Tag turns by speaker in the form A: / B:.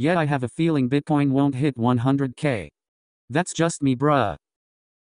A: Yet I have a feeling Bitcoin won't hit 100k. That's just me, bruh.